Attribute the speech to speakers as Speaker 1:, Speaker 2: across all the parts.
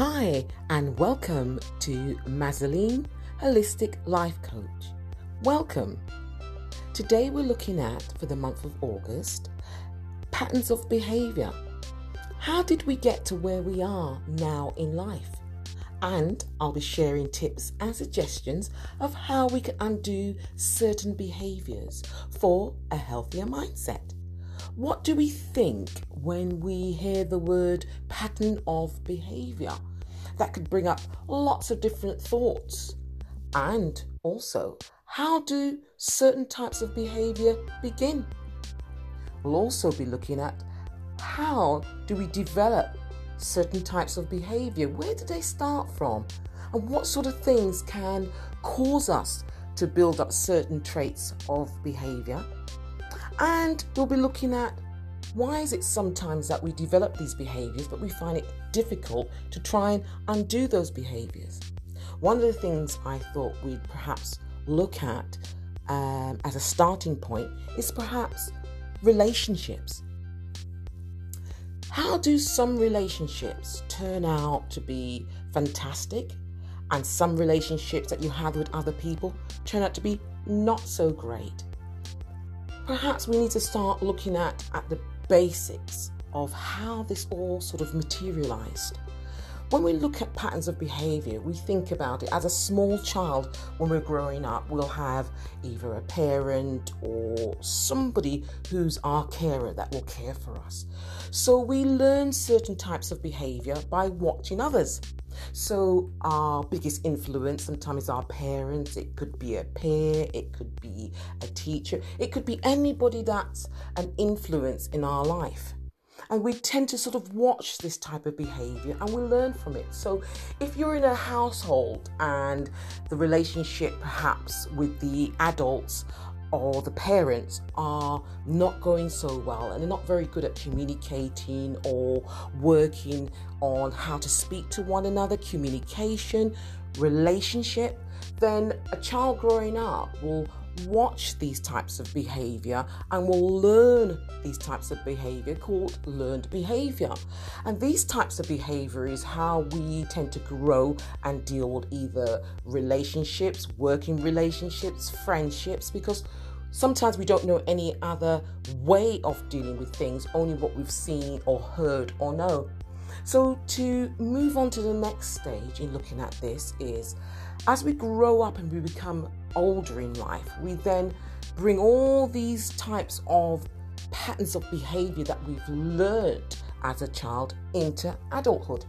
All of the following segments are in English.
Speaker 1: Hi, and welcome to Mazaline Holistic Life Coach. Welcome. Today we're looking at, for the month of August, patterns of behavior. How did we get to where we are now in life? And I'll be sharing tips and suggestions of how we can undo certain behaviors for a healthier mindset. What do we think when we hear the word pattern of behavior? That could bring up lots of different thoughts. And also, how do certain types of behavior begin? We'll also be looking at how do we develop certain types of behavior? Where do they start from? And what sort of things can cause us to build up certain traits of behavior? And we'll be looking at why is it sometimes that we develop these behaviors but we find it difficult to try and undo those behaviors? One of the things I thought we'd perhaps look at um, as a starting point is perhaps relationships. How do some relationships turn out to be fantastic and some relationships that you have with other people turn out to be not so great? Perhaps we need to start looking at, at the basics of how this all sort of materialized. When we look at patterns of behavior, we think about it as a small child when we're growing up, we'll have either a parent or somebody who's our carer that will care for us. So we learn certain types of behavior by watching others. So, our biggest influence sometimes our parents, it could be a peer, it could be a teacher, it could be anybody that's an influence in our life. And we tend to sort of watch this type of behavior and we learn from it. So, if you're in a household and the relationship perhaps with the adults or the parents are not going so well and they're not very good at communicating or working on how to speak to one another, communication, relationship, then a child growing up will watch these types of behavior and will learn these types of behavior called learned behavior. And these types of behavior is how we tend to grow and deal with either relationships, working relationships, friendships, because Sometimes we don't know any other way of dealing with things, only what we've seen or heard or know. So, to move on to the next stage in looking at this is as we grow up and we become older in life, we then bring all these types of patterns of behavior that we've learned as a child into adulthood.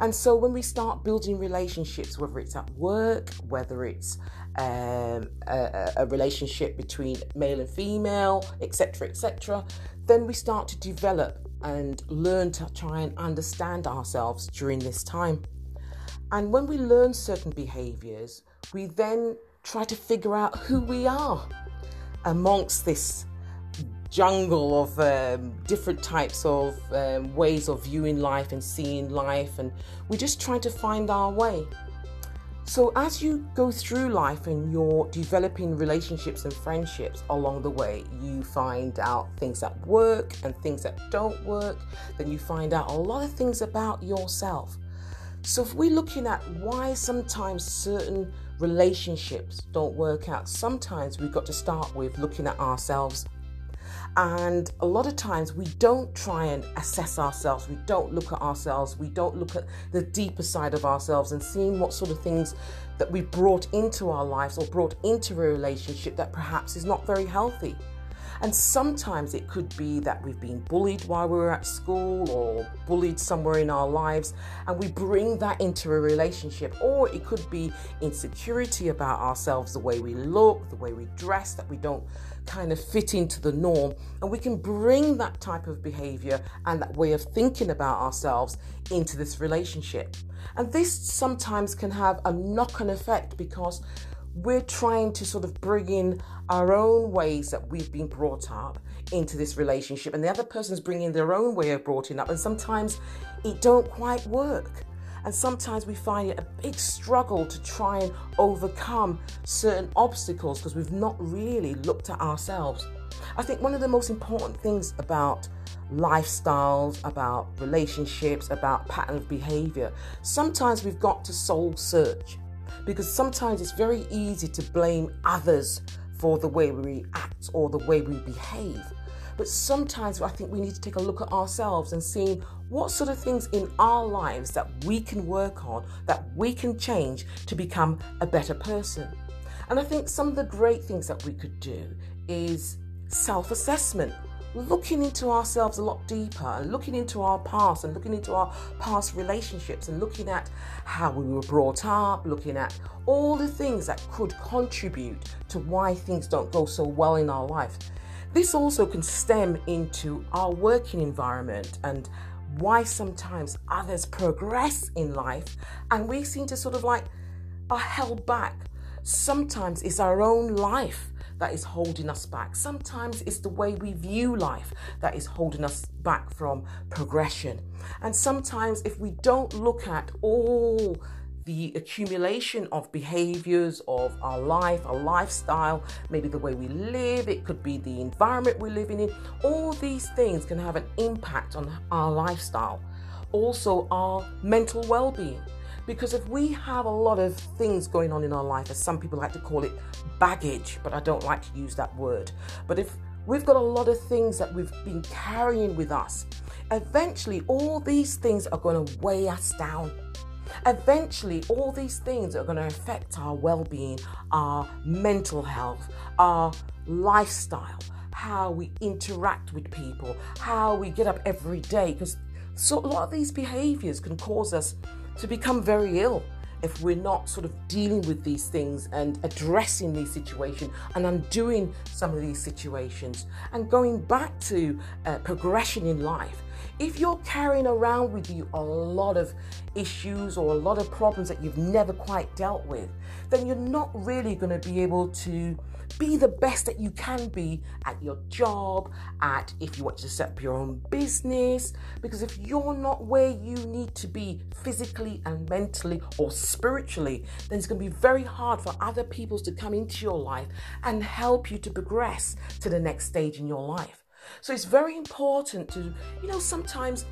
Speaker 1: And so when we start building relationships, whether it's at work, whether it's um, a, a, relationship between male and female, etc., etc., then we start to develop and learn to try and understand ourselves during this time. And when we learn certain behaviors, we then try to figure out who we are amongst this jungle of um, different types of um, ways of viewing life and seeing life, and we're just try to find our way. So, as you go through life and you're developing relationships and friendships along the way, you find out things that work and things that don't work. Then you find out a lot of things about yourself. So, if we're looking at why sometimes certain relationships don't work out, sometimes we've got to start with looking at ourselves. And a lot of times we don't try and assess ourselves, we don't look at ourselves, we don't look at the deeper side of ourselves and seeing what sort of things that we brought into our lives or brought into a relationship that perhaps is not very healthy. And sometimes it could be that we've been bullied while we were at school or bullied somewhere in our lives, and we bring that into a relationship. Or it could be insecurity about ourselves, the way we look, the way we dress, that we don't kind of fit into the norm. And we can bring that type of behavior and that way of thinking about ourselves into this relationship. And this sometimes can have a knock on effect because we're trying to sort of bring in our own ways that we've been brought up into this relationship and the other person's bringing their own way of brought up and sometimes it don't quite work. And sometimes we find it a big struggle to try and overcome certain obstacles because we've not really looked at ourselves. I think one of the most important things about lifestyles, about relationships, about pattern of behavior, sometimes we've got to soul search because sometimes it's very easy to blame others for the way we act or the way we behave. But sometimes I think we need to take a look at ourselves and see what sort of things in our lives that we can work on, that we can change to become a better person. And I think some of the great things that we could do is self assessment looking into ourselves a lot deeper and looking into our past and looking into our past relationships and looking at how we were brought up, looking at all the things that could contribute to why things don't go so well in our life. This also can stem into our working environment and why sometimes others progress in life and we seem to sort of like are held back. Sometimes it's our own life that is holding us back. Sometimes it's the way we view life that is holding us back from progression. And sometimes, if we don't look at all the accumulation of behaviors of our life, our lifestyle, maybe the way we live, it could be the environment we're living in. All these things can have an impact on our lifestyle, also our mental well being. Because if we have a lot of things going on in our life, as some people like to call it baggage, but I don't like to use that word. But if we've got a lot of things that we've been carrying with us, eventually all these things are going to weigh us down. Eventually, all these things are going to affect our well being, our mental health, our lifestyle, how we interact with people, how we get up every day. Because so a lot of these behaviors can cause us to become very ill if we're not sort of dealing with these things and addressing these situations and undoing some of these situations and going back to uh, progression in life. If you're carrying around with you a lot of issues or a lot of problems that you've never quite dealt with, then you're not really going to be able to be the best that you can be at your job, at if you want to set up your own business. Because if you're not where you need to be physically and mentally or spiritually, then it's going to be very hard for other people to come into your life and help you to progress to the next stage in your life. So it's very important to, you know, sometimes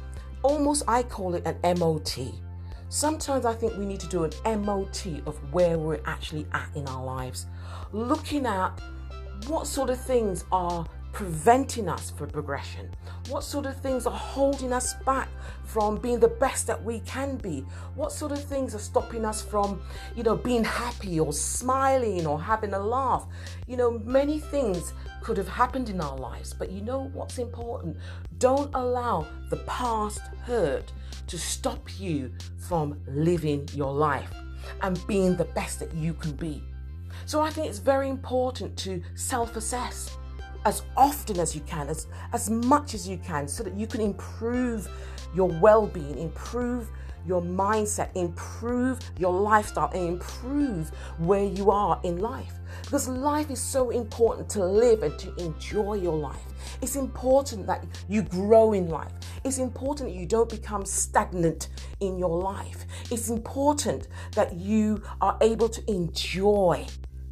Speaker 1: almost I call it an MOT. Sometimes I think we need to do an MOT of where we're actually at in our lives, looking at what sort of things are preventing us from progression? What sort of things are holding us back from being the best that we can be? What sort of things are stopping us from, you know, being happy or smiling or having a laugh? You know, many things could have happened in our lives, but you know what's important? Don't allow the past hurt to stop you from living your life and being the best that you can be. So I think it's very important to self assess as often as you can, as, as much as you can, so that you can improve your well being, improve your mindset, improve your lifestyle, and improve where you are in life. Because life is so important to live and to enjoy your life. It's important that you grow in life. It's important that you don't become stagnant in your life. It's important that you are able to enjoy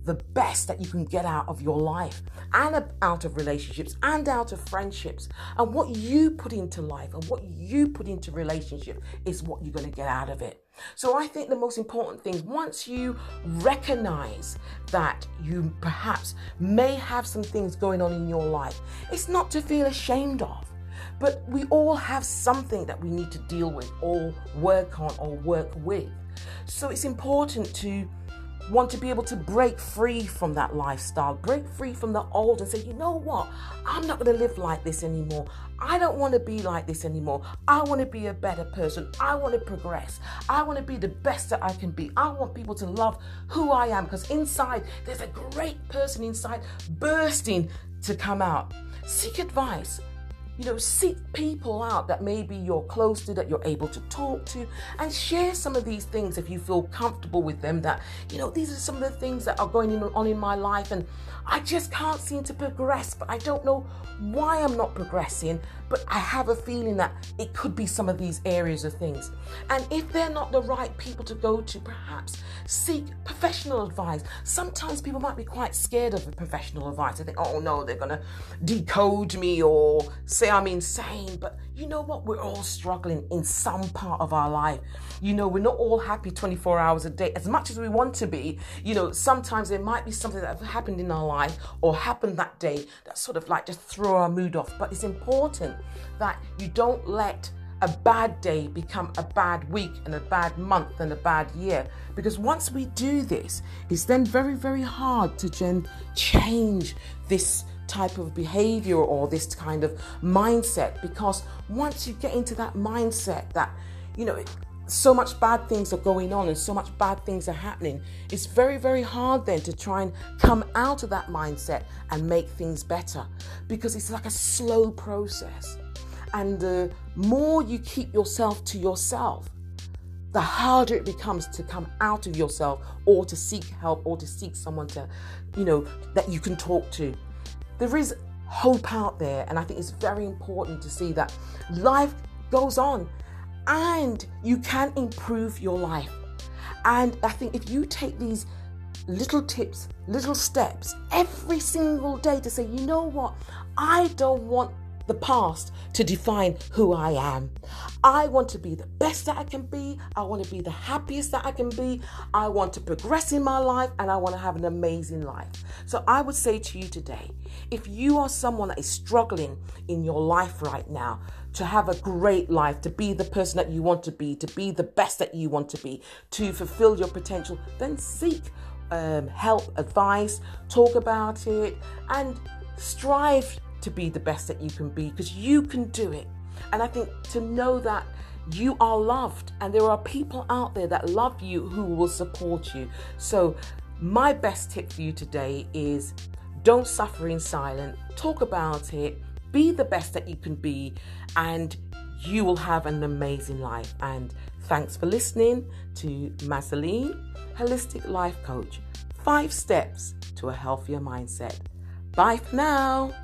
Speaker 1: the best that you can get out of your life and out of relationships and out of friendships. And what you put into life and what you put into relationship is what you're going to get out of it. So I think the most important thing, once you recognize that you perhaps may have some things going on in your life, it's not to feel ashamed of. But we all have something that we need to deal with or work on or work with. So it's important to want to be able to break free from that lifestyle, break free from the old and say, you know what? I'm not going to live like this anymore. I don't want to be like this anymore. I want to be a better person. I want to progress. I want to be the best that I can be. I want people to love who I am because inside there's a great person inside bursting to come out. Seek advice. You know, seek people out that maybe you're close to, that you're able to talk to, and share some of these things if you feel comfortable with them. That, you know, these are some of the things that are going on in my life, and I just can't seem to progress, but I don't know why I'm not progressing, but I have a feeling that it could be some of these areas of things. And if they're not the right people to go to, perhaps seek professional advice. Sometimes people might be quite scared of professional advice. They think, oh no, they're going to decode me or say I'm insane. But you know what? We're all struggling in some part of our life. You know, we're not all happy 24 hours a day as much as we want to be. You know, sometimes there might be something that happened in our life or happened that day that sort of like just throw our mood off. But it's important that you don't let a bad day become a bad week and a bad month and a bad year. Because once we do this, it's then very, very hard to change this type of behavior or this kind of mindset. Because once you get into that mindset that, you know, so much bad things are going on and so much bad things are happening, it's very, very hard then to try and come out of that mindset and make things better because it's like a slow process. And the more you keep yourself to yourself, the harder it becomes to come out of yourself or to seek help or to seek someone to, you know, that you can talk to. There is hope out there, and I think it's very important to see that life goes on and you can improve your life. And I think if you take these little tips, little steps every single day to say, you know what, I don't want the past to define who I am. I want to be the best that I can be. I want to be the happiest that I can be. I want to progress in my life and I want to have an amazing life. So I would say to you today if you are someone that is struggling in your life right now, to have a great life, to be the person that you want to be, to be the best that you want to be, to fulfill your potential, then seek um, help, advice, talk about it, and strive to be the best that you can be because you can do it. And I think to know that you are loved and there are people out there that love you who will support you. So, my best tip for you today is don't suffer in silence, talk about it, be the best that you can be, and you will have an amazing life. And thanks for listening to Mazaline, Holistic Life Coach. Five steps to a healthier mindset. Bye for now.